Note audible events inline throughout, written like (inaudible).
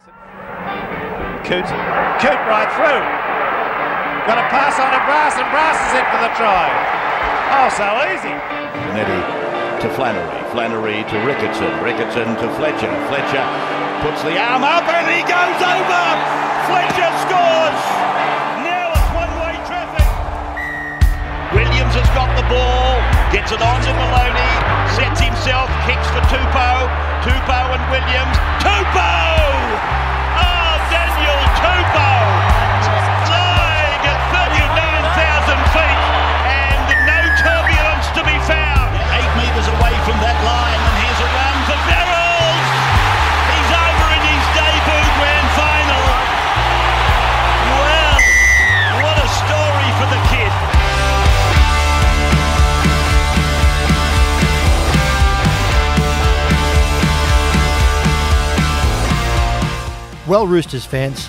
Coote, Coote right through. Got a pass on to Brass, and Brass is in for the try. Oh, so easy. Kennedy to Flannery, Flannery to Ricketson, Ricketson to Fletcher. Fletcher puts the arm up and he goes over. Fletcher scores. Now it's one-way traffic. Williams has got the ball, gets it on to Maloney, sets himself, kicks for Tupou. Tupou and Williams. Tupou! Oh, Daniel! Flying at 39,000 feet and no turbulence to be found. Eight metres away from that line and here's a run for. Well, Roosters fans,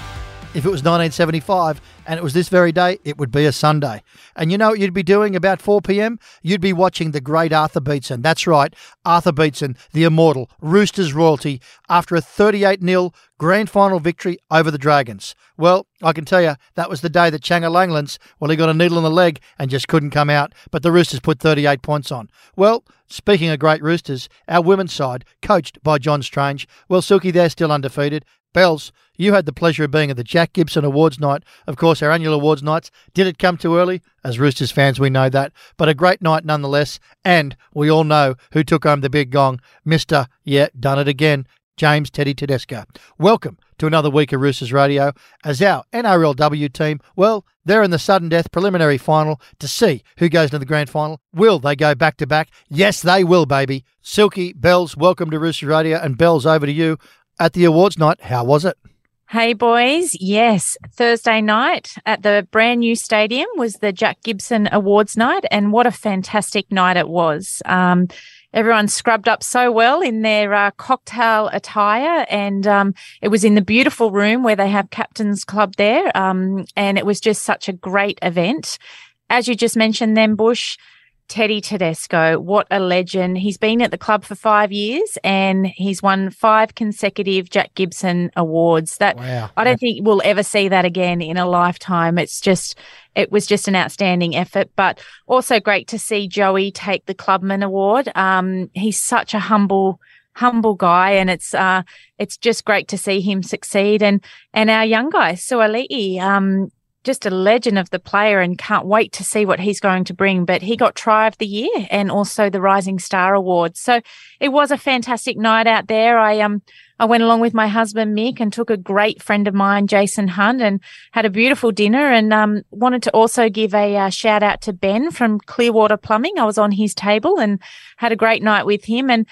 if it was 1975 and it was this very day, it would be a Sunday. And you know what you'd be doing about 4 p.m.? You'd be watching the great Arthur Beetson. That's right, Arthur Beetson, the immortal Roosters royalty, after a 38 0 grand final victory over the Dragons. Well, I can tell you, that was the day that Changa Langlands, well, he got a needle in the leg and just couldn't come out, but the Roosters put 38 points on. Well, speaking of great Roosters, our women's side, coached by John Strange, well, Silky, they're still undefeated. Bells, you had the pleasure of being at the Jack Gibson Awards night. Of course, our annual awards nights. Did it come too early? As Roosters fans, we know that. But a great night nonetheless. And we all know who took home the big gong. Mr. Yeah, done it again. James Teddy Tedesco. Welcome to another week of Roosters Radio as our NRLW team, well, they're in the sudden death preliminary final to see who goes to the grand final. Will they go back to back? Yes, they will, baby. Silky, Bells, welcome to Roosters Radio, and Bells, over to you at the awards night. How was it? Hey boys, yes, Thursday night at the brand new stadium was the Jack Gibson Awards night, and what a fantastic night it was. Um, everyone scrubbed up so well in their uh, cocktail attire, and um, it was in the beautiful room where they have Captain's Club there, um, and it was just such a great event. As you just mentioned, then Bush. Teddy Tedesco, what a legend. He's been at the club for five years and he's won five consecutive Jack Gibson awards. That Wow. I don't think we'll ever see that again in a lifetime. It's just it was just an outstanding effort, but also great to see Joey take the Clubman Award. Um, he's such a humble humble guy and it's uh it's just great to see him succeed and and our young guy Suali'i um just a legend of the player and can't wait to see what he's going to bring. But he got try of the year and also the Rising Star Award. So it was a fantastic night out there. I um I went along with my husband Mick and took a great friend of mine, Jason Hunt, and had a beautiful dinner. And um, wanted to also give a uh, shout out to Ben from Clearwater Plumbing. I was on his table and had a great night with him. And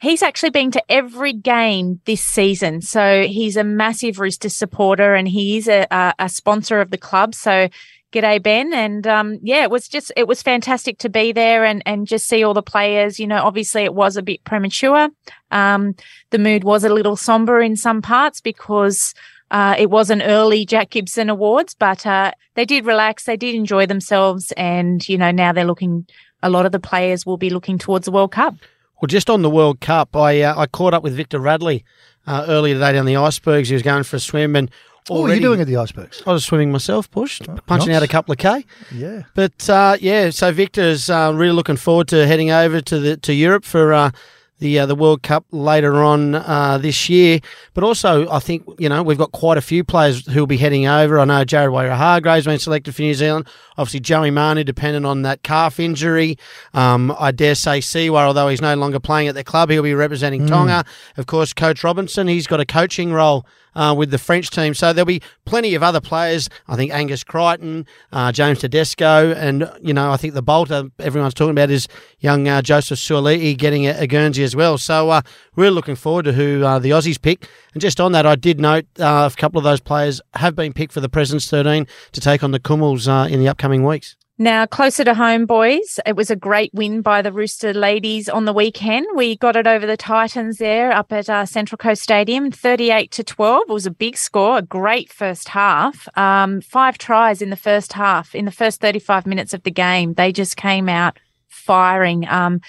He's actually been to every game this season. So he's a massive Roosters supporter and he is a, a, a sponsor of the club. So g'day, Ben. And um, yeah, it was just, it was fantastic to be there and, and just see all the players. You know, obviously it was a bit premature. Um, the mood was a little somber in some parts because uh, it was an early Jack Gibson Awards, but uh, they did relax, they did enjoy themselves. And, you know, now they're looking, a lot of the players will be looking towards the World Cup. Well, just on the World Cup, I uh, I caught up with Victor Radley uh, earlier today down the icebergs. He was going for a swim, and What were you doing at the icebergs? I was swimming myself, pushed, punching nice. out a couple of k. Yeah. But uh, yeah, so Victor's uh, really looking forward to heading over to the to Europe for uh, the uh, the World Cup later on uh, this year. But also, I think you know we've got quite a few players who will be heading over. I know Jared Waerea-Hargreaves been selected for New Zealand. Obviously, Joey Manu, dependent on that calf injury. Um, I dare say Siua, although he's no longer playing at the club, he'll be representing Tonga. Of course, Coach Robinson, he's got a coaching role uh, with the French team. So there'll be plenty of other players. I think Angus Crichton, uh, James Tedesco, and you know I think the bolter everyone's talking about is young uh, Joseph Suali'i getting a, a Guernsey as well. So uh, we're looking forward to who uh, the Aussies pick. And just on that, I did note a couple of those players have been picked for the Presidents 13 to take on the Kumuls in the upcoming weeks. Now, closer to home, boys, it was a great win by the Rooster ladies on the weekend. We got it over the Titans there up at uh, Central Coast Stadium, 38 to 12. It was a big score, a great first half. Um, five tries in the first half. In the first 35 minutes of the game, they just came out firing. Um,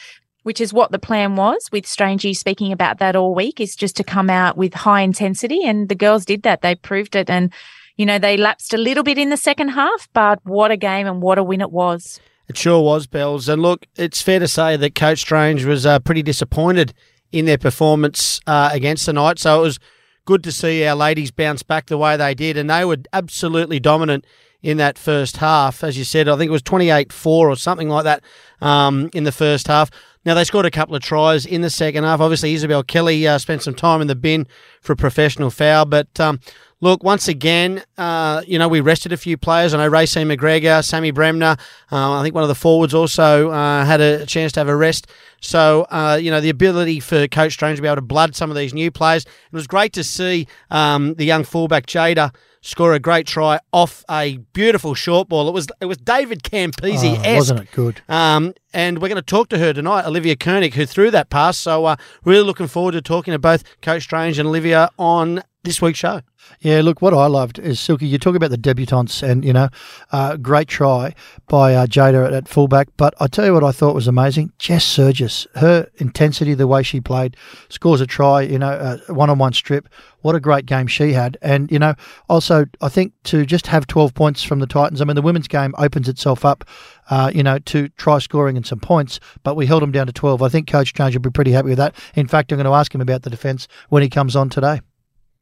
which is what the plan was with Strangey speaking about that all week is just to come out with high intensity. And the girls did that. They proved it. And, you know, they lapsed a little bit in the second half, but what a game and what a win it was. It sure was, Bells. And look, it's fair to say that Coach Strange was uh, pretty disappointed in their performance uh, against the Knights. So it was good to see our ladies bounce back the way they did. And they were absolutely dominant in that first half. As you said, I think it was 28 4 or something like that um, in the first half. Now, they scored a couple of tries in the second half. Obviously, Isabel Kelly uh, spent some time in the bin for a professional foul. But um, look, once again, uh, you know, we rested a few players. I know Raecene McGregor, Sammy Bremner, uh, I think one of the forwards also uh, had a chance to have a rest. So, uh, you know, the ability for Coach Strange to be able to blood some of these new players. It was great to see um, the young fullback Jada score a great try off a beautiful short ball. It was it was David Campese, oh, wasn't it good? Um, and we're going to talk to her tonight, Olivia Kernick, who threw that pass. So, uh, really looking forward to talking to both Coach Strange and Olivia on this week's show. Yeah, look, what I loved is Silky. You talk about the debutantes, and you know, uh, great try by uh, Jada at, fullback. But I tell you what, I thought was amazing. Jess Sergis, her intensity, the way she played, scores a try. You know, one on one strip. What a great game she had. And you know, also I think to just have twelve points from the Titans. I mean, the women's game opens itself up. Uh, you know, to try scoring and some points, but we held them down to 12. I think Coach Strange will be pretty happy with that. In fact, I'm going to ask him about the defence when he comes on today.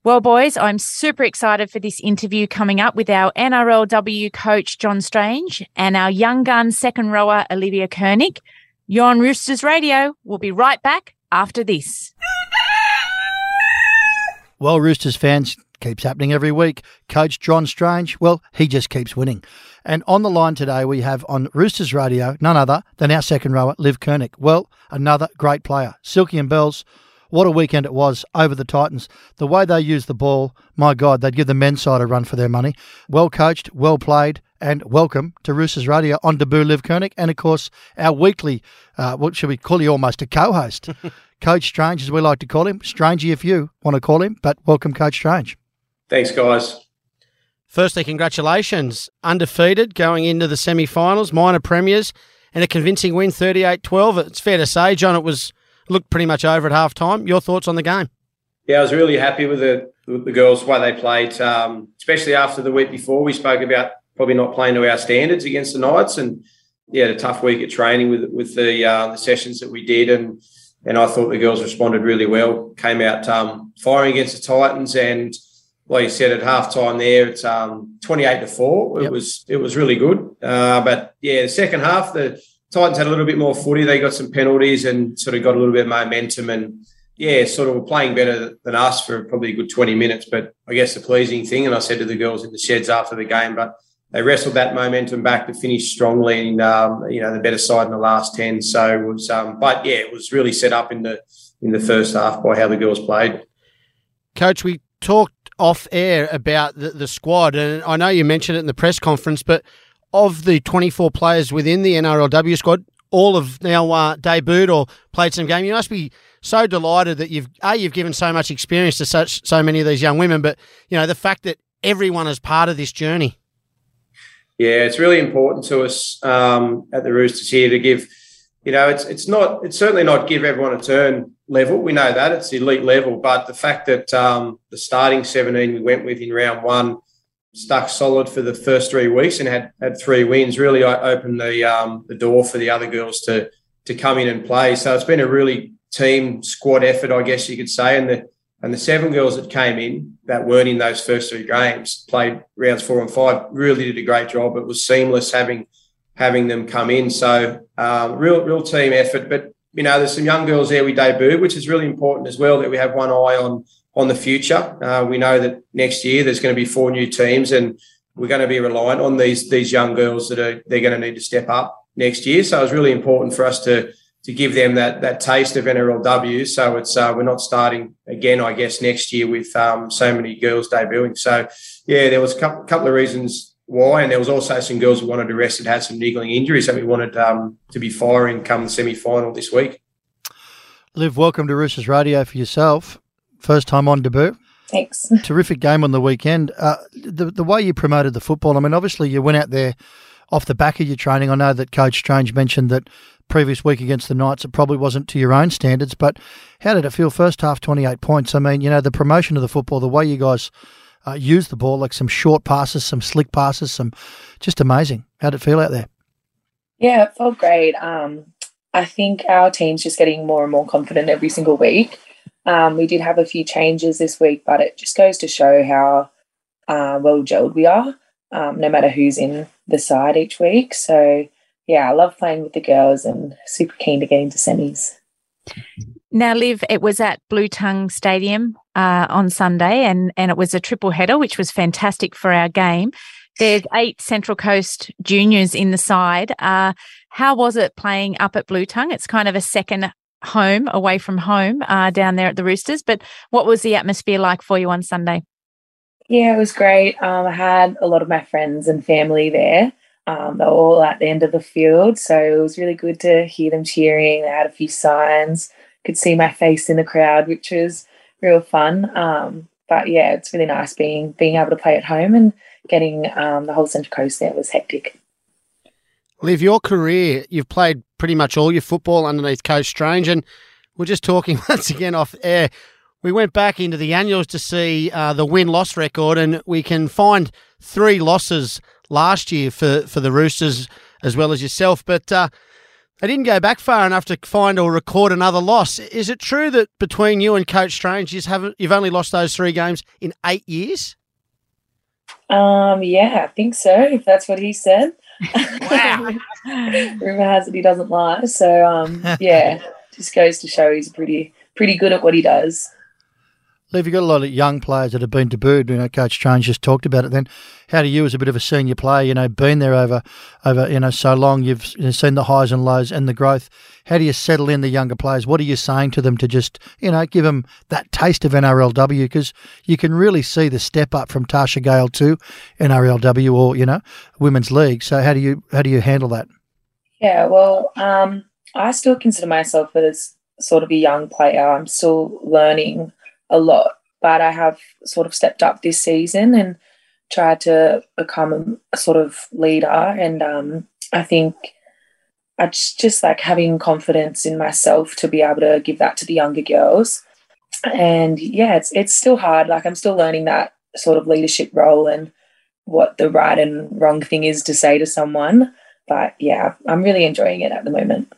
Well, boys, I'm super excited for this interview coming up with our NRLW coach, John Strange, and our young gun second rower, Olivia Kernick. You're on Roosters Radio. We'll be right back after this. Well, Roosters fans, keeps happening every week. Coach John Strange, well, he just keeps winning. And on the line today, we have on Roosters Radio none other than our second rower, Liv Kernick. Well, another great player. Silky and Bells what a weekend it was over the Titans. The way they used the ball, my God, they'd give the men's side a run for their money. Well coached, well played, and welcome to Roosters Radio on debut, Liv Kernick, and of course our weekly, uh, what should we call you almost a co-host, (laughs) Coach Strange, as we like to call him. Strangey, if you want to call him, but welcome, Coach Strange. Thanks, guys. Firstly, congratulations. Undefeated going into the semi finals, minor premiers, and a convincing win 38 12. It's fair to say, John, it was looked pretty much over at half time. Your thoughts on the game? Yeah, I was really happy with the with the girls the way they played, um, especially after the week before. We spoke about probably not playing to our standards against the Knights, and yeah, a tough week at training with with the uh, the sessions that we did, and and I thought the girls responded really well. Came out um, firing against the Titans, and like you said at halftime there, it's um, twenty eight to four. It yep. was it was really good, uh, but yeah, the second half the Titans had a little bit more footy. They got some penalties and sort of got a little bit of momentum and yeah, sort of were playing better than us for probably a good 20 minutes. But I guess the pleasing thing, and I said to the girls in the sheds after the game, but they wrestled that momentum back to finish strongly and um, you know the better side in the last 10. So it was, um, but yeah, it was really set up in the in the first half by how the girls played. Coach, we talked off air about the, the squad, and I know you mentioned it in the press conference, but of the 24 players within the NRLW squad, all have now uh, debuted or played some game. You must be so delighted that you've a you've given so much experience to such so many of these young women, but you know the fact that everyone is part of this journey. Yeah, it's really important to us um, at the Roosters here to give. You know, it's it's not it's certainly not give everyone a turn level. We know that it's elite level, but the fact that um, the starting seventeen we went with in round one stuck solid for the first three weeks and had had three wins. Really opened the um, the door for the other girls to to come in and play. So it's been a really team squad effort, I guess you could say. And the and the seven girls that came in that weren't in those first three games played rounds four and five. Really did a great job. It was seamless having having them come in. So um, real real team effort. But you know, there's some young girls there we debuted, which is really important as well that we have one eye on on the future. Uh, we know that next year there's going to be four new teams, and we're going to be reliant on these these young girls that are they're going to need to step up next year. So it's really important for us to to give them that that taste of NRLW. So it's uh, we're not starting again, I guess, next year with um, so many girls debuting. So yeah, there was a couple, couple of reasons why, and there was also some girls who wanted to rest and had some niggling injuries that we wanted um, to be firing come the semi final this week. Liv, welcome to Roosters Radio for yourself. First time on debut. Thanks. (laughs) Terrific game on the weekend. Uh, the the way you promoted the football. I mean, obviously you went out there off the back of your training? I know that Coach Strange mentioned that previous week against the Knights, it probably wasn't to your own standards, but how did it feel first half, 28 points? I mean, you know, the promotion of the football, the way you guys uh, use the ball, like some short passes, some slick passes, some just amazing. How did it feel out there? Yeah, it felt great. Um, I think our team's just getting more and more confident every single week. Um, we did have a few changes this week, but it just goes to show how uh, well gelled we are, um, no matter who's in the side each week. So, yeah, I love playing with the girls and super keen to get into semis. Now, Liv, it was at Blue Tongue Stadium uh, on Sunday, and and it was a triple header, which was fantastic for our game. There's eight Central Coast juniors in the side. Uh, how was it playing up at Blue Tongue? It's kind of a second home away from home uh, down there at the Roosters. But what was the atmosphere like for you on Sunday? Yeah, it was great. Um, I had a lot of my friends and family there. Um, they were all at the end of the field, so it was really good to hear them cheering. They had a few signs could see my face in the crowd, which was real fun. Um, but yeah, it's really nice being being able to play at home and getting um, the whole Central Coast there was hectic. Liv, your career, you've played pretty much all your football underneath Coach Strange, and we're just talking (laughs) once again off air. We went back into the annuals to see uh, the win loss record, and we can find three losses last year for, for the Roosters as well as yourself. But uh, they didn't go back far enough to find or record another loss. Is it true that between you and Coach Strange, you have you've only lost those three games in eight years? Um, yeah, I think so. If that's what he said. Wow. (laughs) Rumor has it he doesn't lie. So, um, yeah, (laughs) just goes to show he's pretty pretty good at what he does. Liv, you've got a lot of young players that have been debuted. You know, Coach Strange just talked about it. Then, how do you, as a bit of a senior player, you know, been there over, over you know, so long, you've seen the highs and lows and the growth. How do you settle in the younger players? What are you saying to them to just, you know, give them that taste of NRLW? Because you can really see the step up from Tarsha Gale to NRLW or you know, women's league. So how do you how do you handle that? Yeah, well, um, I still consider myself as sort of a young player. I'm still learning a lot, but I have sort of stepped up this season and tried to become a, sort of leader. And um, I think I just, just like having confidence in myself to be able to give that to the younger girls. And yeah, it's it's still hard. Like I'm still learning that sort of leadership role and what the right and wrong thing is to say to someone. But yeah, I'm really enjoying it at the moment.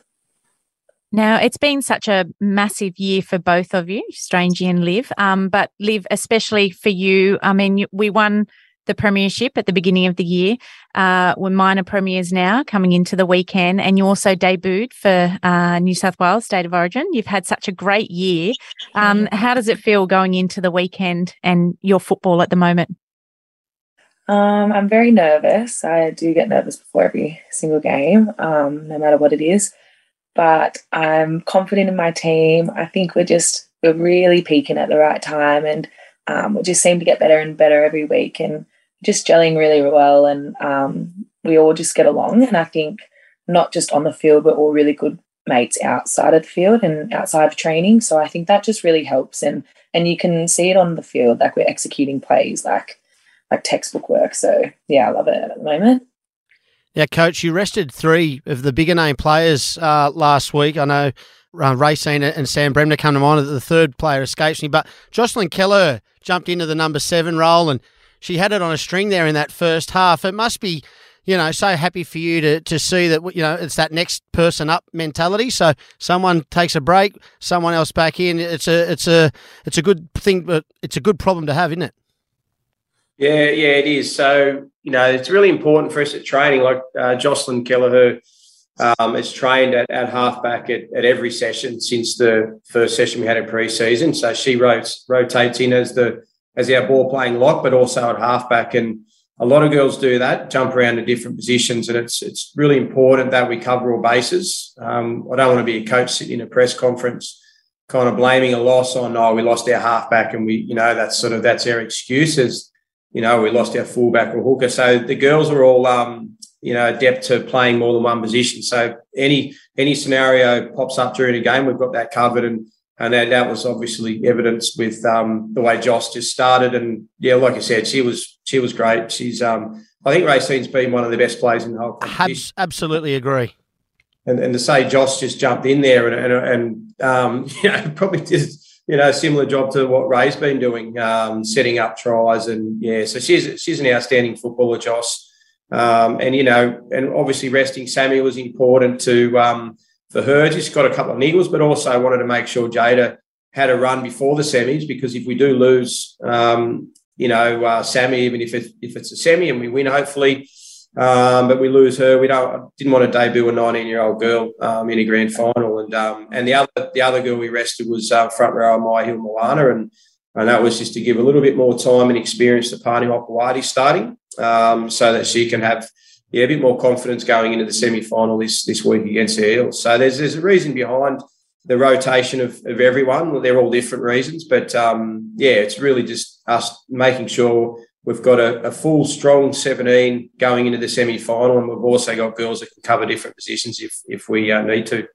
Now, it's been such a massive year for both of you, Strangey and Liv, um, but Liv, especially for you. I mean, we won the premiership at the beginning of the year. Uh, we're minor premiers now coming into the weekend, and you also debuted for uh, New South Wales State of Origin. You've had such a great year. Um, how does it feel going into the weekend and your football at the moment? Um, I'm very nervous. I do get nervous before every single game, um, no matter what it is but I'm confident in my team. I think we're just we're really peaking at the right time, and um, we just seem to get better and better every week, and just gelling really well. And um, we all just get along. And I think not just on the field, but all really good mates outside of the field and outside of training. So I think that just really helps, and and you can see it on the field, like we're executing plays like like textbook work. So yeah, I love it at the moment. Yeah, coach, you rested three of the bigger name players uh, last week. I know uh, Raecene and Sam Bremner come to mind. The third player escapes me, but Jocelyn Kelleher jumped into the number seven role and she had it on a string there in that first half. It must be, you know, so happy for you to, to see that, you know, it's that next person up mentality. So someone takes a break, someone else back in. It's a, it's a, it's a good thing, but it's a good problem to have, isn't it? Yeah, yeah, it is. So, you know, it's really important for us at training. Like uh, Jocelyn Kelleher um, has trained at, at halfback at, at every session since the first session we had in pre-season. So she rotates, rotates in as the as our ball playing lock, but also at halfback. And a lot of girls do that, jump around to different positions, and it's it's really important that we cover all bases. Um, I don't want to be a coach sitting in a press conference kind of blaming a loss on oh we lost our halfback and we you know that's sort of that's our excuses you know, we lost our fullback or hooker. So the girls are all, um, you know, adept to playing more than one position. So any any scenario pops up during a game, we've got that covered. And and that, that was obviously evidenced with um, the way Joss just started. And yeah, like I said, she was she was great. She's um, I think Raecene's been one of the best players in the whole competition. absolutely agree. And, and to say Joss just jumped in there and, and, and um, (laughs) you know, probably just you know, similar job to what Ray's been doing, um, setting up tries, and yeah, so she's she's an outstanding footballer, Joss. Um, and you know, and obviously resting Sammy was important to um, for her. Just got a couple of niggles, but also wanted to make sure Jada had a run before the semis because if we do lose, um, you know, uh, Sammy, even if it's if it's a semi and we win, hopefully, um, but we lose her. We don't didn't want to debut a 19 year old girl um, in a grand final, and um, and the other the other girl we rested was uh, front row Mya Hill-Moana, and and that was just to give a little bit more time and experience to Pani Hokowati starting um, so that she can have yeah, a bit more confidence going into the semi final this, this week against the Eels. So there's, there's a reason behind the rotation of, of everyone. They're all different reasons, but um, yeah, it's really just us making sure we've got a, a, full, strong 17 going into the semi final, and we've also got girls that can cover different positions if, if we uh, need to.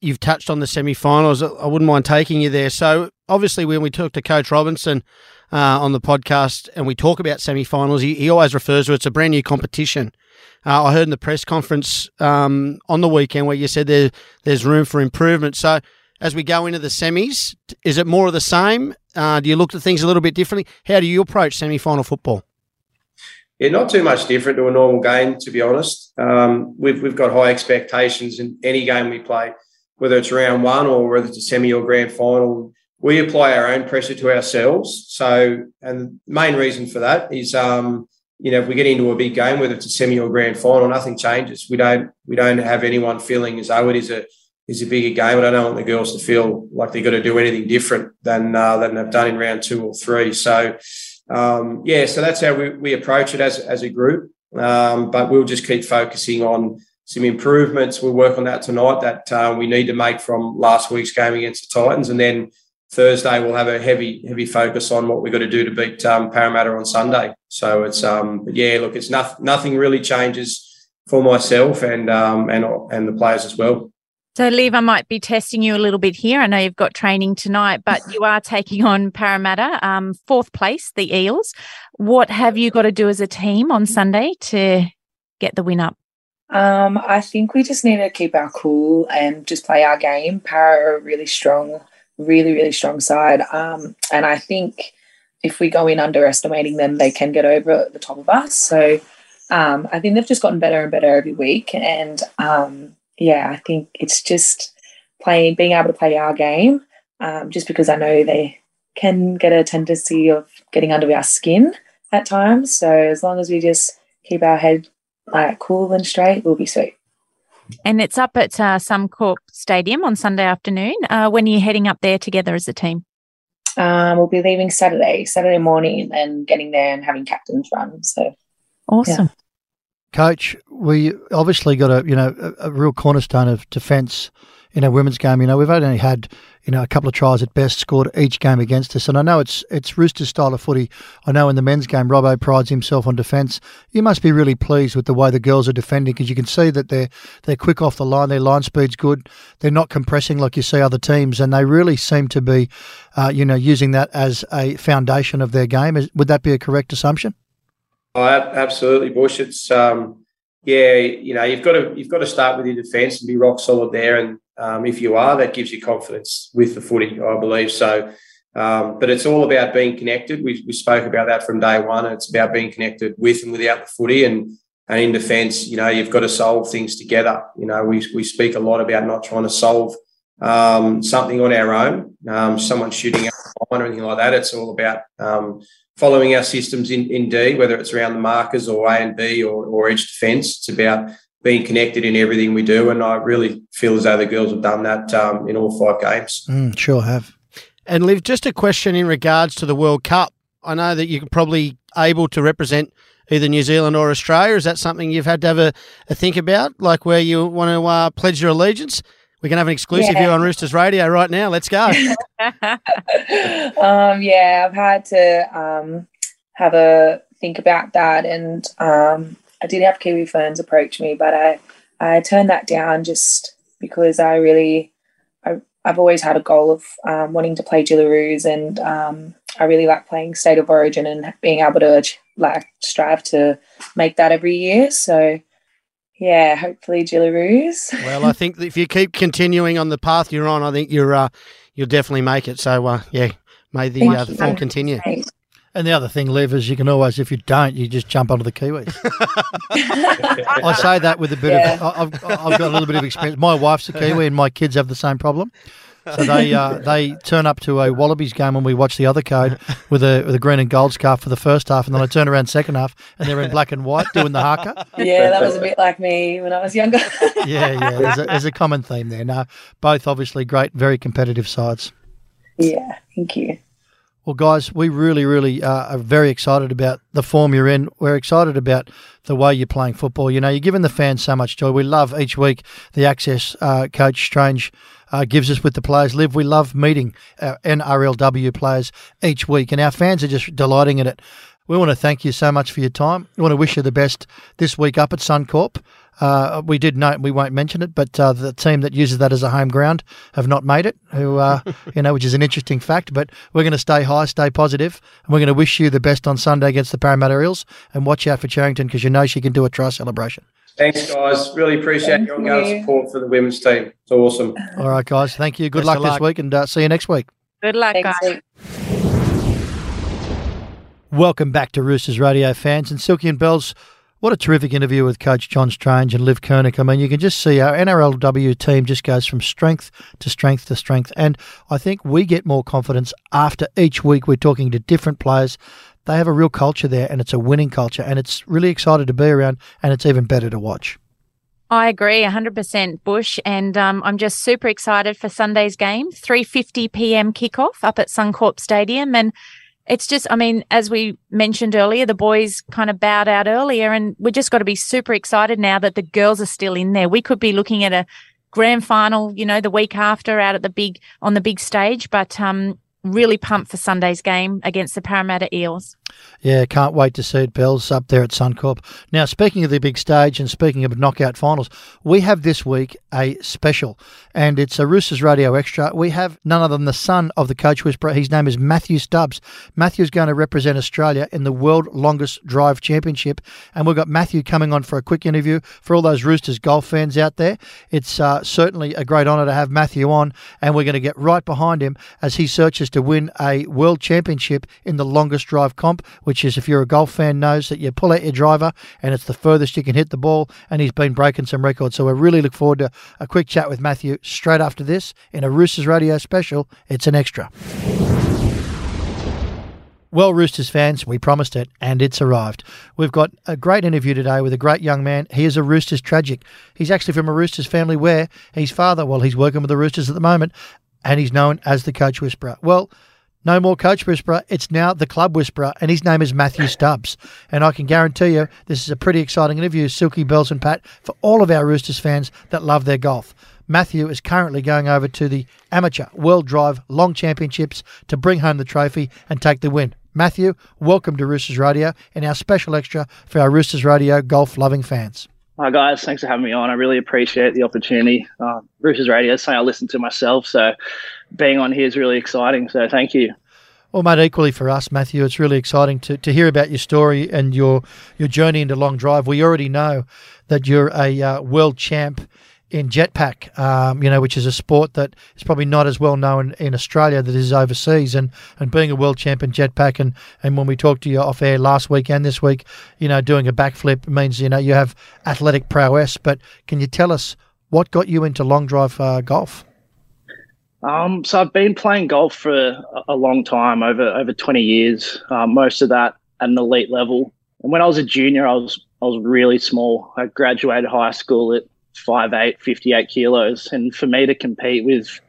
You've touched on the semi finals. I wouldn't mind taking you there. So, obviously, when we talk to Coach Robinson, uh, on the podcast and we talk about semi-finals, he, he always refers to it, it's a brand new competition. Uh, I heard in the press conference um, on the weekend where you said there there's room for improvement. So as we go into the semis, is it more of the same? Uh, do you look at things a little bit differently? How do you approach semi-final football? Yeah, not too much different to a normal game, to be honest. Um, we've, we've got high expectations in any game we play, whether it's round one or whether it's a semi or grand final we apply our own pressure to ourselves. So, and the main reason for that is, um, you know, if we get into a big game, whether it's a semi or grand final, nothing changes. We don't we don't have anyone feeling as though it is a is a bigger game. I don't want the girls to feel like they've got to do anything different than uh, than they've done in round two or three. So, um, yeah, so that's how we, we approach it as as a group. Um, but we'll just keep focusing on some improvements. We'll work on that tonight that uh, we need to make from last week's game against the Titans, and then Thursday we'll have a heavy heavy focus on what we've got to do to beat um, Parramatta on Sunday. So it's um, but yeah, look, it's nothing nothing really changes for myself and um, and and the players as well. So, Liv, I might be testing you a little bit here. I know you've got training tonight, but you are taking on Parramatta, um, fourth place, the Eels. What have you got to do as a team on Sunday to get the win up? Um, I think we just need to keep our cool and just play our game. Para are a really strong really, really strong side. Um, and I think if we go in underestimating them, they can get over the top of us. So um, I think they've just gotten better and better every week. And um, yeah, I think it's just playing, being able to play our game, um, just because I know they can get a tendency of getting under our skin at times. So as long as we just keep our head like cool and straight, we'll be sweet. And it's up at uh, Suncorp Stadium on Sunday afternoon. Uh, when are you heading up there together as a team? Um, we'll be leaving Saturday, Saturday morning, and getting there and having captain's run. So awesome. Yeah. Coach, we obviously got a you know a, a real cornerstone of defence in our women's game. You know, we've only had you know a couple of tries at best scored each game against us, and I know it's it's Roosters style of footy. I know in the men's game, Robbo prides himself on defence. You must be really pleased with the way the girls are defending because you can see that they're they're quick off the line. Their line speed's good. They're not compressing like you see other teams, and they really seem to be, uh, you know, using that as a foundation of their game. Is, would that be a correct assumption? Oh, absolutely, Bush. It's um, yeah, you know, you've got to you've got to start with your defence and be rock solid there, and um, if you are, that gives you confidence with the footy, I believe. So, um, but it's all about being connected. We, we spoke about that from day one. It's about being connected with and without the footy. And, and in defence, you know, you've got to solve things together. You know, we, we speak a lot about not trying to solve um, something on our own, um, someone shooting out or anything like that. It's all about um, following our systems in, in D, whether it's around the markers or A and B or, or edge defence. It's about being connected in everything we do. And I really feel as though the girls have done that um, in all five games. Mm, sure have. And Liv, just a question in regards to the World Cup. I know that you're probably able to represent either New Zealand or Australia. Is that something you've had to have a, a think about, like where you want to uh, pledge your allegiance? We can have an exclusive yeah. here on Roosters Radio right now. Let's go. (laughs) um, yeah, I've had to um, have a think about that, and um, I did have Kiwi Ferns approach me, but I I turned that down just because I really I, I've always had a goal of um, wanting to play Jillaroos and um, I really like playing State of Origin and being able to like strive to make that every year. So yeah, hopefully Jillaroos. (laughs) well, I think if you keep continuing on the path you're on, I think you're uh, you'll definitely make it. So uh, yeah, may the, uh, the form continue. And the other thing, Liv, is you can always, if you don't, you just jump onto the Kiwis. (laughs) I say that with a bit yeah. of, I've, I've got a little bit of experience. My wife's a Kiwi, and my kids have the same problem. So they uh, they turn up to a Wallabies game when we watch the other code with a with a green and gold scarf for the first half, and then I turn around second half and they're in black and white doing the haka. Yeah, that was a bit like me when I was younger. (laughs) yeah, yeah. There's a, there's a common theme there. Now, both obviously great, very competitive sides. Yeah, thank you. Well, guys, we really, really uh, are very excited about the form you're in. We're excited about the way you're playing football. You know, you're giving the fans so much joy. We love each week the access uh, Coach Strange uh, gives us with the players. Live, we love meeting our NRLW players each week, and our fans are just delighting in it. We want to thank you so much for your time. We want to wish you the best this week up at Suncorp. Uh, we did note we won't mention it, but uh, the team that uses that as a home ground have not made it. Who uh, (laughs) you know, which is an interesting fact. But we're going to stay high, stay positive, and we're going to wish you the best on Sunday against the Parramatta Eels. And watch out for Cherrington because you know she can do a try celebration. Thanks, guys. Really appreciate Thank your ongoing support for the women's team. It's awesome. All right, guys. Thank you. Good luck, luck, this week, and uh, see you next week. Good luck, Thanks, guys. Welcome back to Roosters Radio fans and Silky and Bells. What a terrific interview with Coach John Strange and Liv Kernick. I mean, you can just see our NRLW team just goes from strength to strength to strength. And I think we get more confidence after each week we're talking to different players they have a real culture there and it's a winning culture and it's really excited to be around and it's even better to watch. I agree 100% Bush and um, I'm just super excited for Sunday's game 3:50 p.m. kickoff up at Suncorp Stadium and it's just I mean as we mentioned earlier the boys kind of bowed out earlier and we just got to be super excited now that the girls are still in there. We could be looking at a grand final, you know, the week after out at the big on the big stage, but um really pumped for Sunday's game against the Parramatta Eels. Yeah, can't wait to see it, Bells, up there at Suncorp. Now, speaking of the big stage and speaking of knockout finals, we have this week a special, and it's a Roosters Radio Extra. We have none other than the son of the coach whisperer. His name is Matthew Stubbs. Matthew's going to represent Australia in the World Longest Drive Championship, and we've got Matthew coming on for a quick interview for all those Roosters golf fans out there. It's uh, certainly a great honour to have Matthew on, and we're going to get right behind him as he searches to win a World Championship in the longest drive comp which is if you're a golf fan knows that you pull out your driver and it's the furthest you can hit the ball and he's been breaking some records. So we really look forward to a quick chat with Matthew straight after this in a Roosters Radio special. It's an extra. Well, Roosters fans, we promised it, and it's arrived. We've got a great interview today with a great young man. He is a Roosters tragic. He's actually from a Roosters family where his father, well, he's working with the Roosters at the moment, and he's known as the Coach Whisperer. Well, no more Coach Whisperer. It's now the Club Whisperer, and his name is Matthew Stubbs. And I can guarantee you this is a pretty exciting interview, Silky Bells and Pat, for all of our Roosters fans that love their golf. Matthew is currently going over to the Amateur World Drive Long Championships to bring home the trophy and take the win. Matthew, welcome to Roosters Radio and our special extra for our Roosters Radio golf loving fans. Hi guys, thanks for having me on. I really appreciate the opportunity. Uh, Roosters Radio is something I listen to myself, so being on here is really exciting. So thank you. Well, mate, equally for us, Matthew, it's really exciting to, to hear about your story and your your journey into long drive. We already know that you're a uh, world champ in jetpack, um, you know, which is a sport that is probably not as well known in Australia that is overseas. And, and being a world champion jetpack, and, and when we talked to you off air last week and this week, you know, doing a backflip means, you know, you have athletic prowess. But can you tell us what got you into long drive uh, golf? Um, so I've been playing golf for a long time, over over 20 years, uh, most of that at an elite level. And when I was a junior, I was I was really small. I graduated high school at 5'8", 58 kilos. And for me to compete with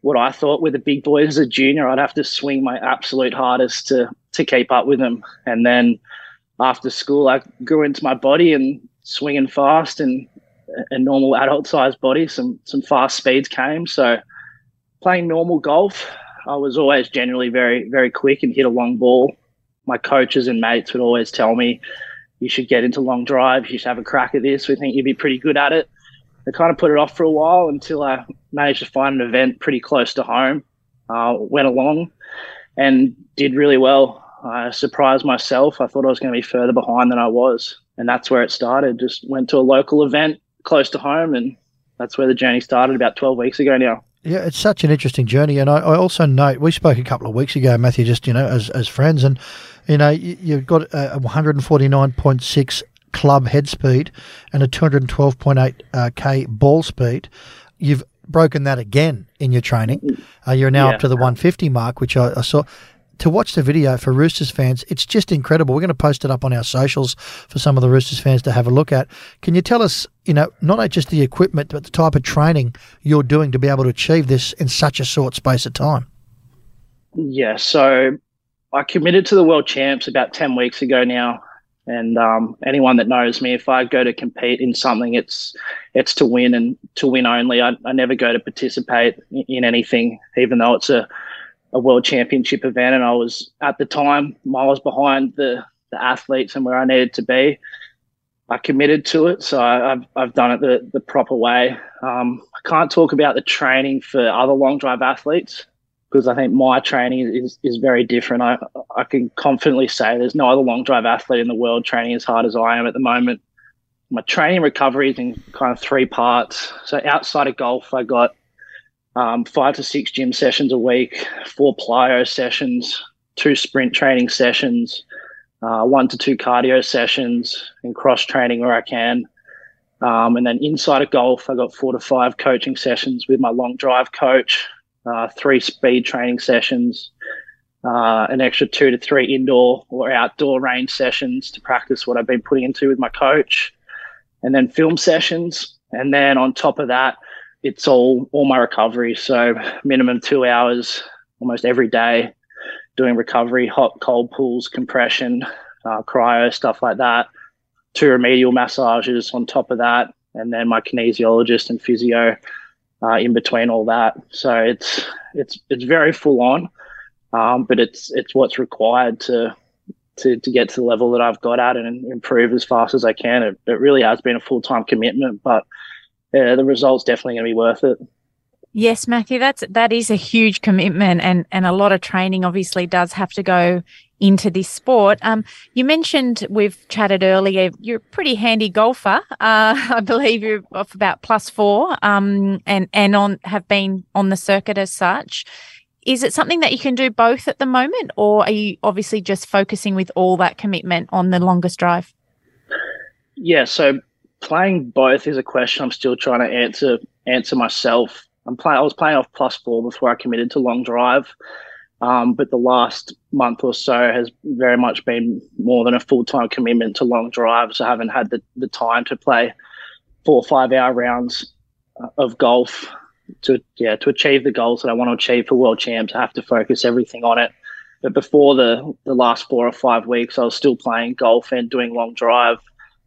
what I thought were the big boys as a junior, I'd have to swing my absolute hardest to to keep up with them. And then after school, I grew into my body and swinging fast and a normal adult sized body. Some some fast speeds came. So playing normal golf, I was always generally very very quick and hit a long ball. My coaches and mates would always tell me, "You should get into long drive. You should have a crack at this. We think you'd be pretty good at it." I kind of put it off for a while until I managed to find an event pretty close to home. Uh, went along, and did really well. I surprised myself. I thought I was going to be further behind than I was. And that's where it started. Just went to a local event close to home, and that's where the journey started about 12 weeks ago now. Yeah, it's such an interesting journey, and I, I, also note we spoke a couple of weeks ago, Matthew, just you know as as friends, and you know you, have got a 149.6 club head speed and a 212.8 uh, k ball speed. You've broken that again in your training. Uh, you're now yeah. up to the 150 mark, which I, I saw to watch the video for Roosters fans, it's just incredible. We're going to post it up on our socials for some of the Roosters fans to have a look at. Can you tell us, you know, not just the equipment, but the type of training you're doing to be able to achieve this in such a short space of time? Yeah, so I committed to the World Champs about 10 weeks ago now. And um, anyone that knows me, if I go to compete in something, it's it's to win and to win only. I, I never go to participate in anything, even though it's a a world championship event, and I was at the time miles behind the the athletes and where I needed to be. I committed to it, so I, have I've done it the the proper way. Um, I can't talk about the training for other long drive athletes because I think my training is is very different. I I can confidently say there's no other long drive athlete in the world training as hard as I am at the moment. My training recovery is in kind of three parts. So outside of golf, I got um, five to six gym sessions a week, four plyo sessions, two sprint training sessions, uh, one to two cardio sessions, and cross training where I can. Um, and then inside of golf, I got four to five coaching sessions with my long drive coach, uh, three speed training sessions, uh, an extra two to three indoor or outdoor range sessions to practice what I've been putting into with my coach, and then film sessions. And then on top of that, it's all all my recovery. So minimum two hours almost every day doing recovery, hot cold pools, compression, uh, cryo stuff like that. Two remedial massages on top of that, and then my kinesiologist and physio uh, in between all that. So it's it's it's very full on, um, but it's it's what's required to to, to get to the level that I've got at and improve as fast as I can. It, it really has been a full time commitment, but yeah, the result's definitely going to be worth it. Yes, Matthew, that's that is a huge commitment, and and a lot of training obviously does have to go into this sport. Um, you mentioned we've chatted earlier. You're a pretty handy golfer. Uh, (laughs) I believe you're off about plus four, um, and and on have been on the circuit as such. Is it something that you can do both at the moment, or are you obviously just focusing with all that commitment on the longest drive? Yeah, so playing both is a question I'm still trying to answer answer myself. I'm playing. I was playing off plus four before I committed to long drive, um, but the last month or so has very much been more than a full time commitment to long drives. I haven't had the, the time to play four or five hour rounds uh, of golf to yeah to achieve the goals that I want to achieve for world champs. I have to focus everything on it. But before the the last four or five weeks, I was still playing golf and doing long drive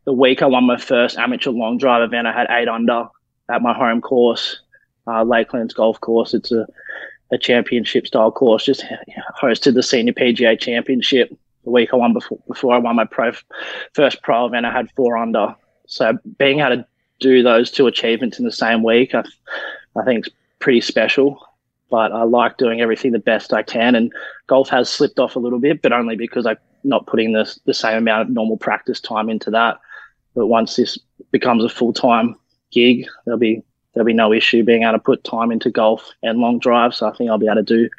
the week I won my first amateur long drive event, I had eight under at my home course, uh, Lakelands Golf Course. It's a, a championship style course, just hosted the senior PGA championship. The week I won before, before I won my pro first pro event, I had four under. So being able to do those two achievements in the same week, I, I think it's pretty special. But I like doing everything the best I can, and golf has slipped off a little bit, but only because I'm not putting the the same amount of normal practice time into that. But once this becomes a full time gig, there'll be there'll be no issue being able to put time into golf and long drive. So I think I'll be able to do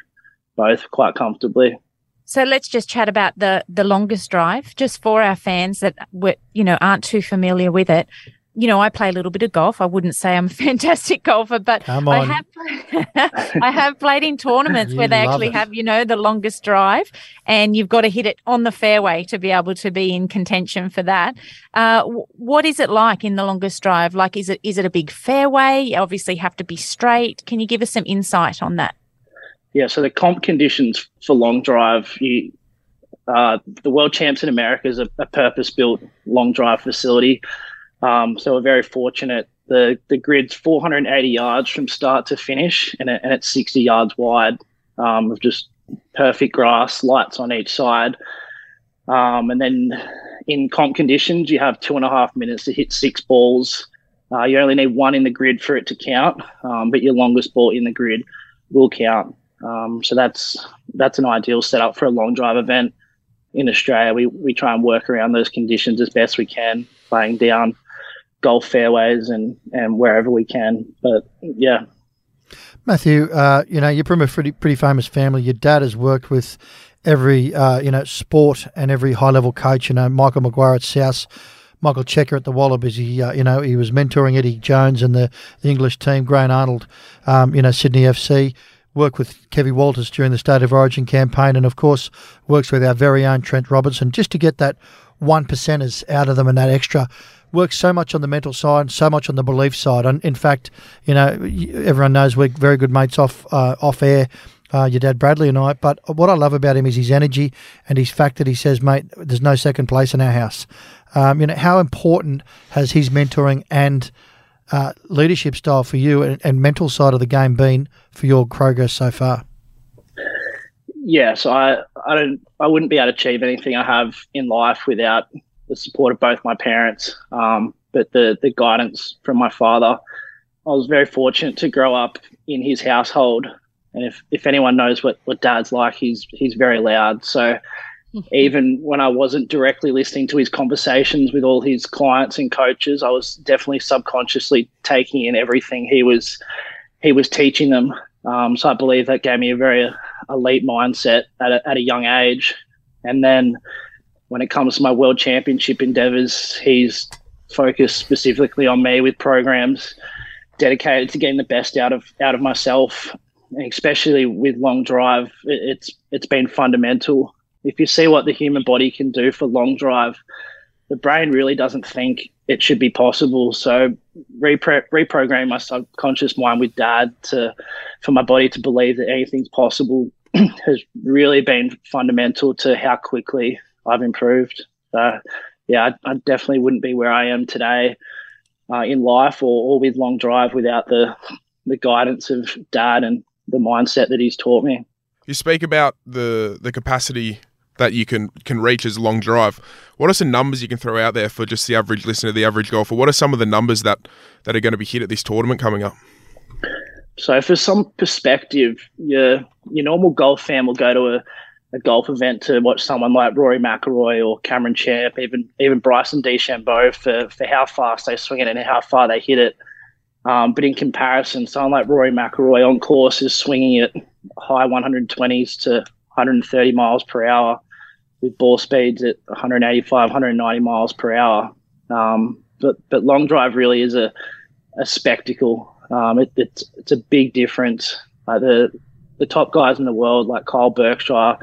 both quite comfortably. So let's just chat about the the longest drive, just for our fans that were, you know aren't too familiar with it you know, I play a little bit of golf. I wouldn't say I'm a (laughs) fantastic golfer, but I have (laughs) I have played in tournaments (laughs) where they actually it. have, you know, the longest drive, and you've got to hit it on the fairway to be able to be in contention for that. Uh, what is it like in the longest drive? Like, is it is it a big fairway? You obviously have to be straight. Can you give us some insight on that? Yeah, so the comp conditions for long drive, you, uh, the World Champs in America is a, a purpose built long drive facility. Um, so we're very fortunate. The the grid's 480 yards from start to finish, and, it, and it's 60 yards wide um, with just perfect grass, lights on each side. Um, and then in comp conditions, you have two and a half minutes to hit six balls. Uh, you only need one in the grid for it to count, um, but your longest ball in the grid will count. Um, so that's that's an ideal setup for a long drive event in Australia. We we try and work around those conditions as best we can, playing down golf fairways and and wherever we can. But yeah. Matthew, uh, you know you're from a pretty pretty famous family. Your dad has worked with every uh, you know sport and every high level coach. You know Michael Maguire at South, Michael Cheika at the Wallabies. He uh, you know he was mentoring Eddie Jones and the, the English team. Graham Arnold, um, you know Sydney FC. Worked with Kevin Walters during the State of Origin campaign, and of course works with our very own Trent Robinson just to get that one percenters out of them and that extra works so much on the mental side, so much on the belief side. And in fact, you know, everyone knows we're very good mates off uh, off air. Uh, your dad Bradley and I. But what I love about him is his energy and his fact that he says, "Mate, there's no second place in our house." Um, you know, how important has his mentoring and uh, leadership style for you and, and, mental side of the game been for your progress so far? Yeah, so I, I don't, I wouldn't be able to achieve anything I have in life without the support of both my parents, um, but the the guidance from my father. I was very fortunate to grow up in his household, and if, if anyone knows what, what dad's like, he's he's very loud. So (laughs) even when I wasn't directly listening to his conversations with all his clients and coaches, I was definitely subconsciously taking in everything he was he was teaching them. Um, so I believe that gave me a very elite mindset at a, at a young age. And then when it comes to my world championship endeavors, he's focused specifically on me with programs dedicated to getting the best out of out of myself, especially with long drive. It's it's been fundamental. If you see what the human body can do for long drive, the brain really doesn't think it should be possible. So repro- my subconscious mind with dad to for my body to believe that anything's possible (clears throat) has really been fundamental to how quickly I've improved. So, yeah, I, I definitely wouldn't be where I am today uh, in life or, or with long drive without the the guidance of dad and the mindset that he's taught me. You speak about the the capacity that you can can reach as long drive. What are some numbers you can throw out there for just the average listener, the average golfer? What are some of the numbers that that are going to be hit at this tournament coming up? So, for some perspective, your your normal golf fan will go to a a golf event to watch someone like Rory McIlroy or Cameron Champ, even even Bryson DeChambeau for for how fast they swing it and how far they hit it. Um, but in comparison, someone like Rory McIlroy on course is swinging it high 120s to 130 miles per hour with ball speeds at 185, 190 miles per hour. Um, but but long drive really is a a spectacle. Um, it, it's it's a big difference. Uh, the the top guys in the world, like Kyle Berkshire, are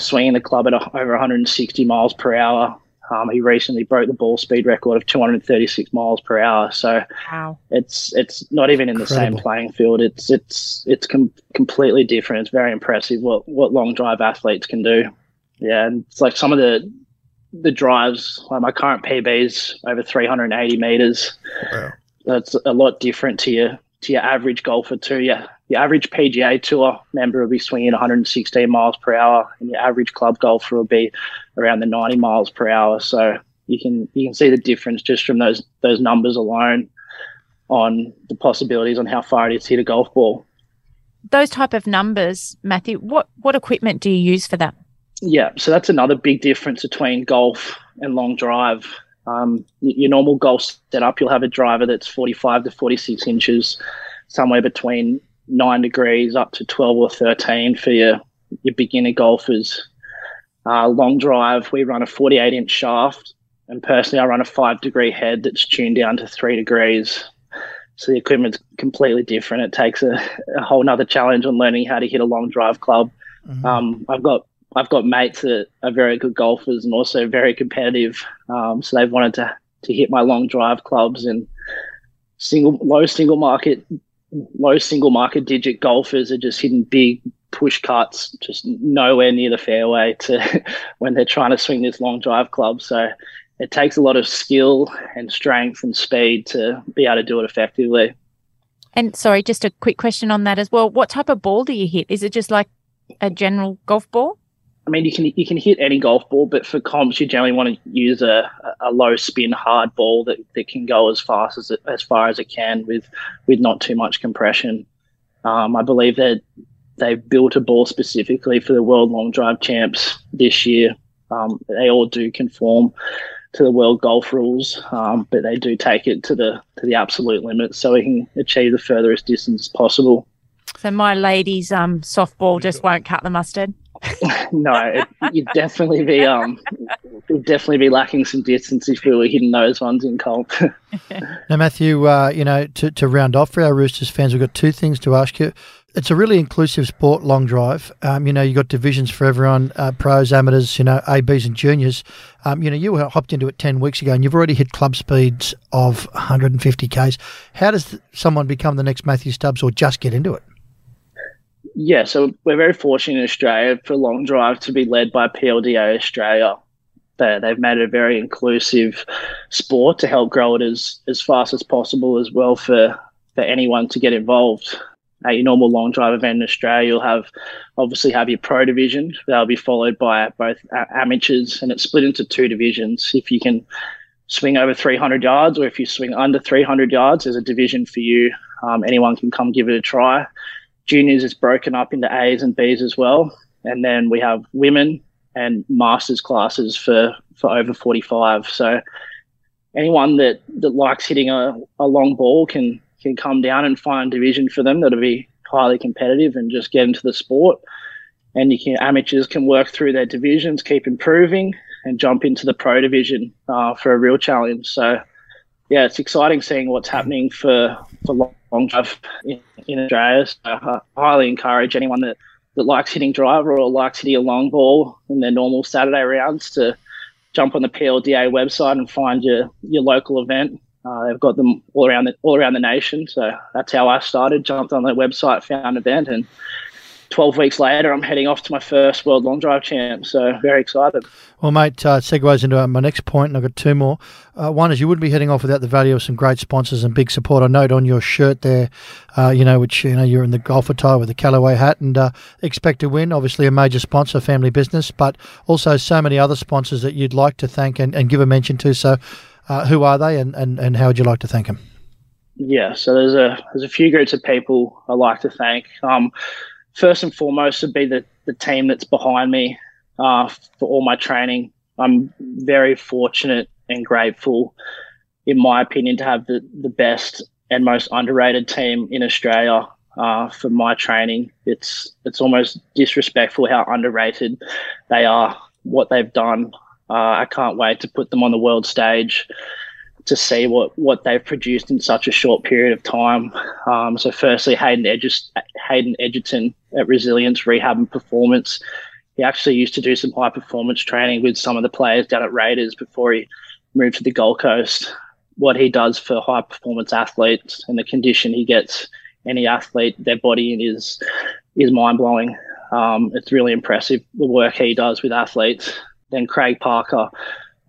swinging the club at a, over 160 miles per hour. Um, he recently broke the ball speed record of 236 miles per hour. So wow. it's it's not even in the Incredible. same playing field. It's it's it's com- completely different. It's very impressive what what long drive athletes can do. Yeah, and it's like some of the the drives. Like my current PB is over 380 meters. Wow. That's a lot different to your to your average golfer too. Yeah, your average PGA Tour member will be swinging 116 miles per hour, and your average club golfer will be around the 90 miles per hour. So you can you can see the difference just from those those numbers alone on the possibilities on how far it is to hit a golf ball. Those type of numbers, Matthew. What what equipment do you use for that? Yeah, so that's another big difference between golf and long drive. Um, your normal golf setup, you'll have a driver that's 45 to 46 inches, somewhere between nine degrees up to 12 or 13 for your, your beginner golfers. Uh, long drive, we run a 48 inch shaft, and personally, I run a five degree head that's tuned down to three degrees. So the equipment's completely different. It takes a, a whole nother challenge on learning how to hit a long drive club. Mm-hmm. Um, I've got I've got mates that are very good golfers and also very competitive. Um, so they've wanted to to hit my long drive clubs and single low single market low single market digit golfers are just hitting big push cuts just nowhere near the fairway to (laughs) when they're trying to swing this long drive club. So it takes a lot of skill and strength and speed to be able to do it effectively. And sorry, just a quick question on that as well. What type of ball do you hit? Is it just like a general golf ball? I mean, you can you can hit any golf ball, but for comps, you generally want to use a, a low spin hard ball that, that can go as fast as it, as far as it can with with not too much compression. Um, I believe that they've built a ball specifically for the World Long Drive Champs this year. Um, they all do conform to the world golf rules, um, but they do take it to the to the absolute limit so we can achieve the furthest distance possible. So my ladies' um, softball just won't cut the mustard. (laughs) no, it, you'd definitely be um, you'd definitely be lacking some distance if we were hitting those ones in comp. (laughs) now, Matthew, uh, you know, to, to round off for our Roosters fans, we've got two things to ask you. It's a really inclusive sport, long drive. Um, you know, you've got divisions for everyone, uh, pros, amateurs, you know, ABs and juniors. Um, you know, you hopped into it 10 weeks ago and you've already hit club speeds of 150 Ks. How does someone become the next Matthew Stubbs or just get into it? Yeah, so we're very fortunate in Australia for long drive to be led by PLDA Australia. They, they've made it a very inclusive sport to help grow it as, as fast as possible as well for, for anyone to get involved. At your normal long drive event in Australia, you'll have obviously have your pro division. That'll be followed by both amateurs, and it's split into two divisions. If you can swing over 300 yards, or if you swing under 300 yards, there's a division for you. Um, anyone can come give it a try juniors is broken up into A's and B's as well. And then we have women and masters classes for, for over 45. So anyone that, that likes hitting a, a long ball can, can come down and find division for them that'll be highly competitive and just get into the sport. And you can amateurs can work through their divisions, keep improving, and jump into the pro division uh, for a real challenge. So, yeah, it's exciting seeing what's happening for for long drive in, in Australia. So I highly encourage anyone that, that likes hitting driver or likes hitting a long ball in their normal Saturday rounds to jump on the PLDA website and find your, your local event. Uh, they've got them all around the all around the nation. So that's how I started. Jumped on their website, found an event, and 12 weeks later, I'm heading off to my first World Long Drive Champ. So very excited. Well, mate, uh, segues into uh, my next point, and I've got two more. Uh, one is you wouldn't be heading off without the value of some great sponsors and big support. I note on your shirt there, uh, you know, which, you know, you're in the golf attire with the Callaway hat and uh, expect to win. Obviously, a major sponsor, family business, but also so many other sponsors that you'd like to thank and, and give a mention to. So, uh, who are they and, and, and how would you like to thank them? Yeah, so there's a there's a few groups of people I like to thank. Um, first and foremost would be the, the team that's behind me uh, for all my training. I'm very fortunate and grateful, in my opinion, to have the, the best and most underrated team in Australia uh, for my training. It's it's almost disrespectful how underrated they are. What they've done, uh, I can't wait to put them on the world stage to see what, what they've produced in such a short period of time. Um, so, firstly, Hayden, Hayden Edgerton at Resilience Rehab and Performance. He actually used to do some high performance training with some of the players down at Raiders before he moved to the Gold Coast. What he does for high performance athletes and the condition he gets any athlete their body in is is mind blowing. Um, it's really impressive the work he does with athletes. Then Craig Parker,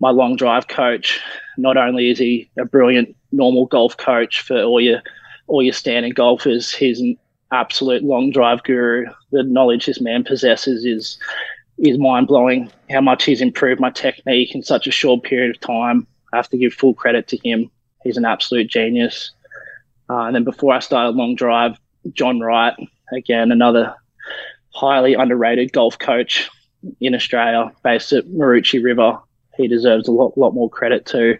my long drive coach, not only is he a brilliant normal golf coach for all your all your standing golfers, he's an absolute long drive guru. The knowledge this man possesses is is mind blowing. How much he's improved my technique in such a short period of time. I have to give full credit to him. He's an absolute genius. Uh, and then before I started long drive, John Wright, again another highly underrated golf coach in Australia, based at Maroochy River he deserves a lot, lot more credit too.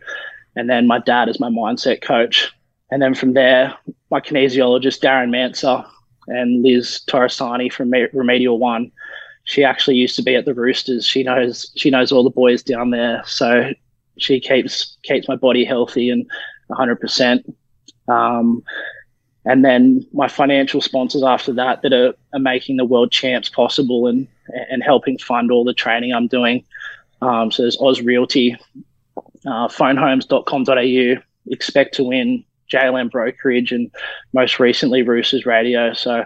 And then my dad is my mindset coach. And then from there, my kinesiologist, Darren Manser, and Liz Torresani from Remedial One. She actually used to be at the Roosters. She knows she knows all the boys down there, so she keeps keeps my body healthy and 100%. Um, and then my financial sponsors after that that are, are making the world champs possible and and helping fund all the training I'm doing. Um, so there's Oz Realty, uh, phonehomes.com.au, expect to win, JLM Brokerage, and most recently Roosters Radio. So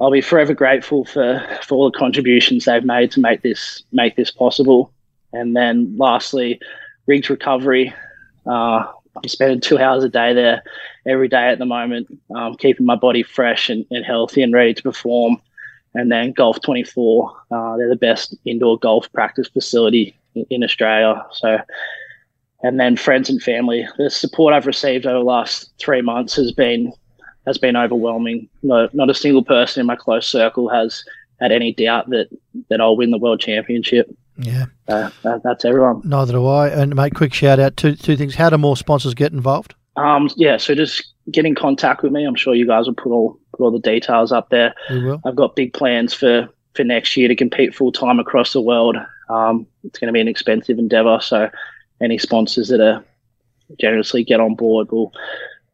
I'll be forever grateful for, for all the contributions they've made to make this make this possible. And then lastly, Riggs Recovery. Uh, I'm spending two hours a day there every day at the moment, um, keeping my body fresh and, and healthy and ready to perform and then Golf 24. Uh, they're the best indoor golf practice facility in, in, Australia. So, and then friends and family. The support I've received over the last three months has been has been overwhelming. No, not a single person in my close circle has had any doubt that that I'll win the world championship. Yeah, uh, that, that's everyone. Neither do I. And mate, quick shout out to two things. How do more sponsors get involved? Um, yeah, so just get in contact with me. I'm sure you guys will put all put all the details up there. I've got big plans for for next year to compete full time across the world. Um, it's going to be an expensive endeavor, so any sponsors that are generously get on board will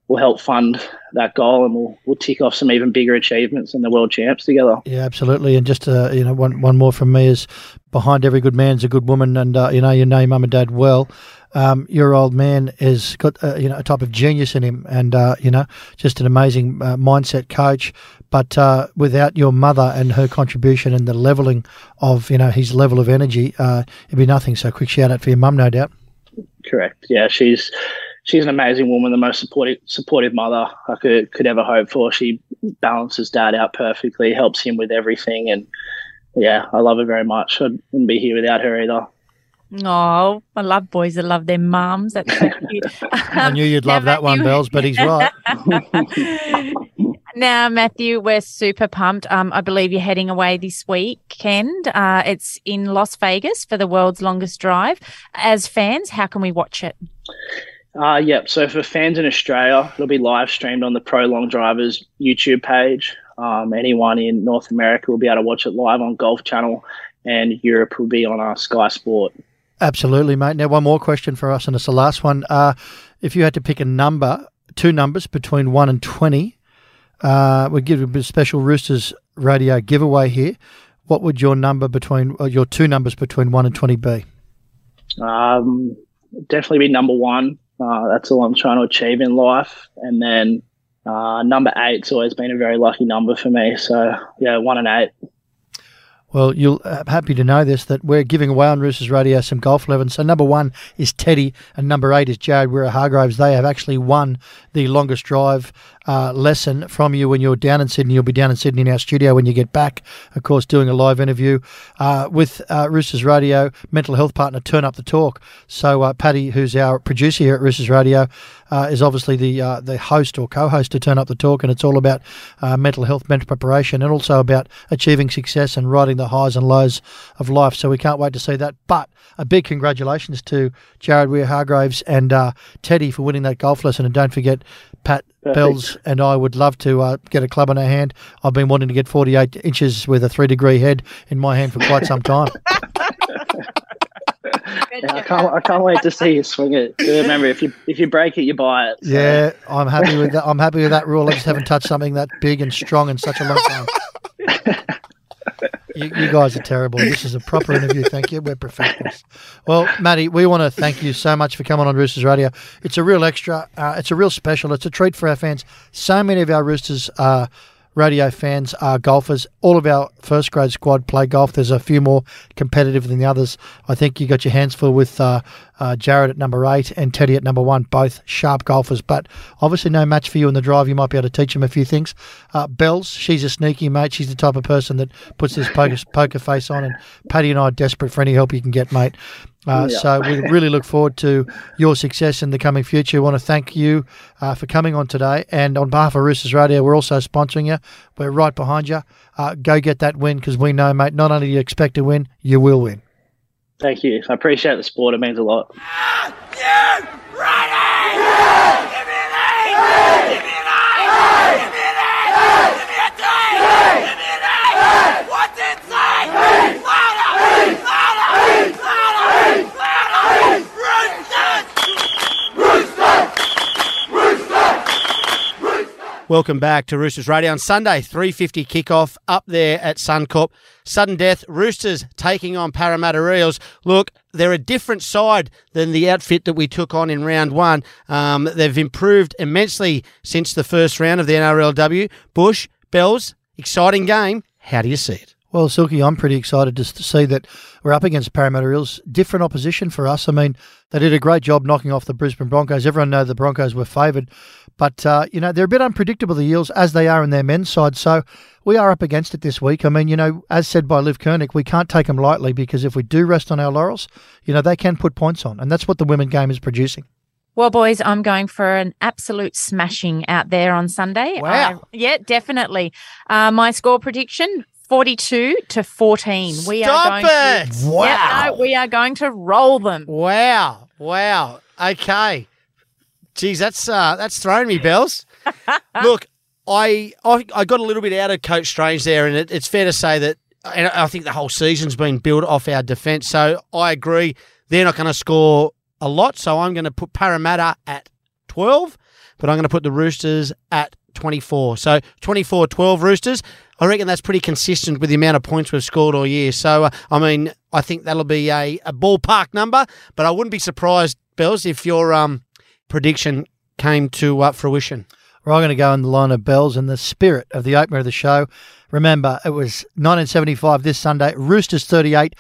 will help fund that goal, and we'll we'll tick off some even bigger achievements in the world champs together. Yeah, absolutely. And just uh, you know, one one more from me is behind every good man's a good woman, and uh, you know you know mum and dad well. Um, your old man has got uh, you know a type of genius in him, and uh, you know just an amazing uh, mindset coach. But uh, without your mother and her contribution and the leveling of you know his level of energy, uh, it'd be nothing. So quick shout out for your mum, no doubt. Correct. Yeah, she's she's an amazing woman, the most supportive supportive mother I could could ever hope for. She balances dad out perfectly, helps him with everything, and yeah, I love her very much. I wouldn't be here without her either. Oh, I love boys that love their mums. That's so (laughs) cute. I knew you'd love that one, Bells, but he's right. (laughs) now, Matthew, we're super pumped. Um, I believe you're heading away this weekend. Uh, it's in Las Vegas for the world's longest drive. As fans, how can we watch it? Uh, yep. So for fans in Australia, it'll be live streamed on the Pro Long Drivers YouTube page. Um, anyone in North America will be able to watch it live on Golf Channel, and Europe will be on our Sky Sport. Absolutely, mate. Now, one more question for us, and it's the last one. Uh, if you had to pick a number, two numbers between one and twenty, uh, we give a special Roosters radio giveaway here. What would your number between uh, your two numbers between one and twenty be? Um, definitely be number one. Uh, that's all I'm trying to achieve in life, and then uh, number eight's always been a very lucky number for me. So yeah, one and eight. Well, you'll uh, happy to know this that we're giving away on Roosters Radio some golf 11. So number one is Teddy, and number eight is Jared Waerea-Hargreaves. They have actually won the longest drive uh, lesson from you when you're down in Sydney. You'll be down in Sydney in our studio when you get back. Of course, doing a live interview uh, with uh, Roosters Radio mental health partner Turn Up the Talk. So uh, Paddy, who's our producer here at Roosters Radio, uh, is obviously the uh, the host or co-host to Turn Up the Talk, and it's all about mental health, mental preparation, and also about achieving success and riding the highs and lows of life. So we can't wait to see that. But a big congratulations to Jared Waerea-Hargreaves and uh, Teddy for winning that golf lesson, and don't forget Pat Perfect. Bells and I would love to uh, get a club in our hand. I've been wanting to get 48 inches with a three degree head in my hand for quite some time. (laughs) Yeah, I can't. I can't wait to see you swing it. Remember, if you if you break it, you buy it. so- Yeah, I'm happy with that. I'm happy with that rule. I just haven't touched (laughs) something that big and strong in such a long time. (laughs) You, you guys are terrible. This is a proper interview. Thank you. We're professionals. Well, Matty, we want to thank you so much for coming on Roosters Radio. It's a real extra. Uh, it's a real special. It's a treat for our fans. So many of our Roosters uh, radio fans are golfers. All of our first grade squad play golf. There's a few more competitive than the others. I think you got your hands full with uh, uh, Jared at number eight and Teddy at number one, both sharp golfers. But obviously, no match for you in the drive. You might be able to teach them a few things. Uh, Bells, she's a sneaky mate. She's the type of person that puts this poker, poker face on. And Paddy and I are desperate for any help you can get, mate. Uh, Yeah. So we really look forward to your success in the coming future. We want to thank you uh, for coming on today. And on behalf of Roosters Radio, we're also sponsoring you. We're right behind you. Uh, go get that win because we know, mate, not only do you expect to win, you will win. Thank you. I appreciate the support. It means a lot. Welcome back to Roosters Radio on Sunday, 3.50 kickoff up there at Suncorp. Sudden death, Roosters taking on Parramatta Eels. Look, they're a different side than the outfit that we took on in round one. Um, they've improved immensely since the first round of the NRLW. Bush, Bells, exciting game. How do you see it? Well, Silky, I'm pretty excited just to see that we're up against Parramatta Eels. Different opposition for us. I mean, they did a great job knocking off the Brisbane Broncos. Everyone know the Broncos were favoured, but uh, you know they're a bit unpredictable. The Eels, as they are in their men's side, so we are up against it this week. I mean, you know, as said by Liv Kernick, we can't take them lightly because if we do rest on our laurels, you know, they can put points on, and that's what the women game is producing. Well, boys, I'm going for an absolute smashing out there on Sunday. Wow. I- yeah, definitely. Uh, my score prediction 42 to 14. We Stop are going it! to Yeah, no, we are going to roll them. Wow. Wow. Okay. Geez, that's uh, that's thrown me, Bells. (laughs) Look, I, I I got a little bit out of Coach Strange there, and it, it's fair to say that, and I think the whole season's been built off our defence. So I agree, they're not going to score a lot. So I'm going to put Parramatta at 12, but I'm going to put the Roosters at 24. So 24 12 Roosters. I reckon that's pretty consistent with the amount of points we've scored all year. So, uh, I mean, I think that'll be a, a ballpark number, but I wouldn't be surprised, Bells, if your um, prediction came to uh, fruition. We're all going to go in the line of bells in the spirit of the opener of the show. Remember, it was 1975 this Sunday. Roosters 38,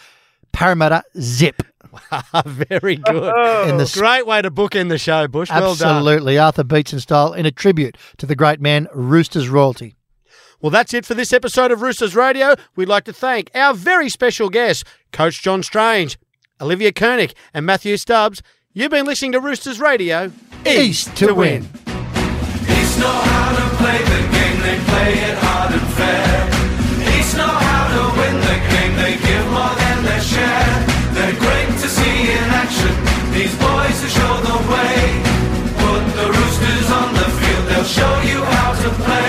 Parramatta zip. (laughs) Very good. In the Great way to bookend the show, Bush. Well done. Absolutely, Arthur Beetson style in a tribute to the great man Roosters royalty. Well, that's it for this episode of Roosters Radio. We'd like to thank our very special guests, Coach John Strange, Olivia Kernick, and Matthew Stubbs. You've been listening to Roosters Radio, East, East to, to, win. These boys who show the way. Put the roosters on the field, they'll show you how to play.